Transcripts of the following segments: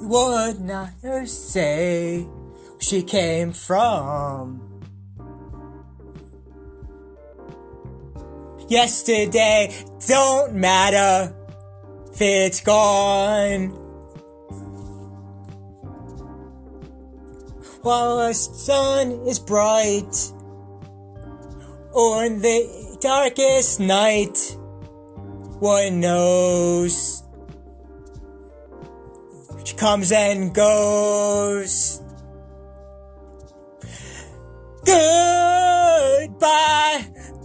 would not her say where she came from. Yesterday don't matter if it's gone. While the sun is bright or in the darkest night, one knows. Comes and goes. Goodbye,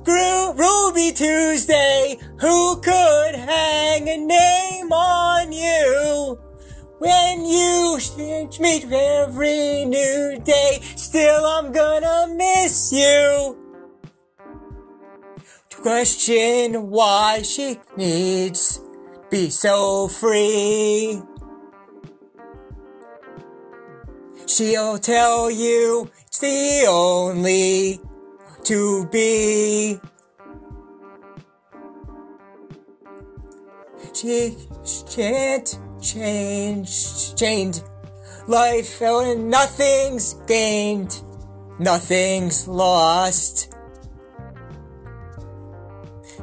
Gru- Ruby Tuesday. Who could hang a name on you? When you meet every new day, still I'm gonna miss you. To question why she needs be so free. She'll tell you it's the only to be. She can't change, chained life, and nothing's gained, nothing's lost.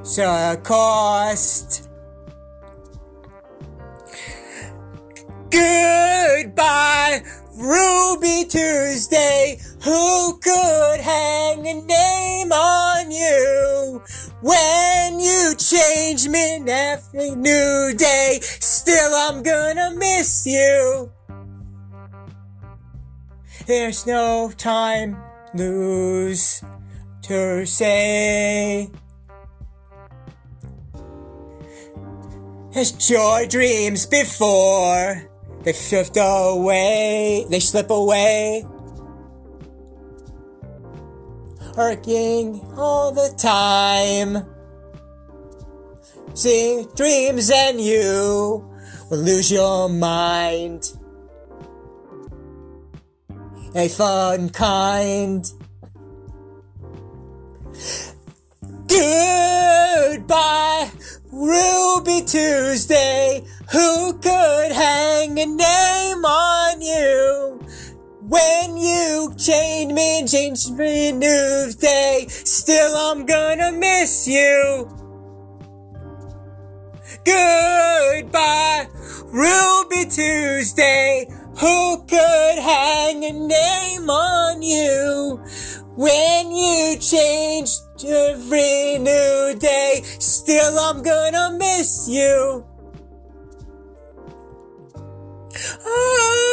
So cost. Goodbye, Ruby Tuesday. Who could hang a name on you? When you change me every new day, still I'm gonna miss you. There's no time lose to say. As joy dreams before they drift away, they slip away. Working all the time. See dreams and you will lose your mind. A fun kind. Goodbye, Ruby Tuesday. Who could hang a name on you? When you change me and change me new day, still I'm gonna miss you. Goodbye, Ruby Tuesday. Who could hang a name on you? When you change every new day, still I'm gonna miss you. Oh,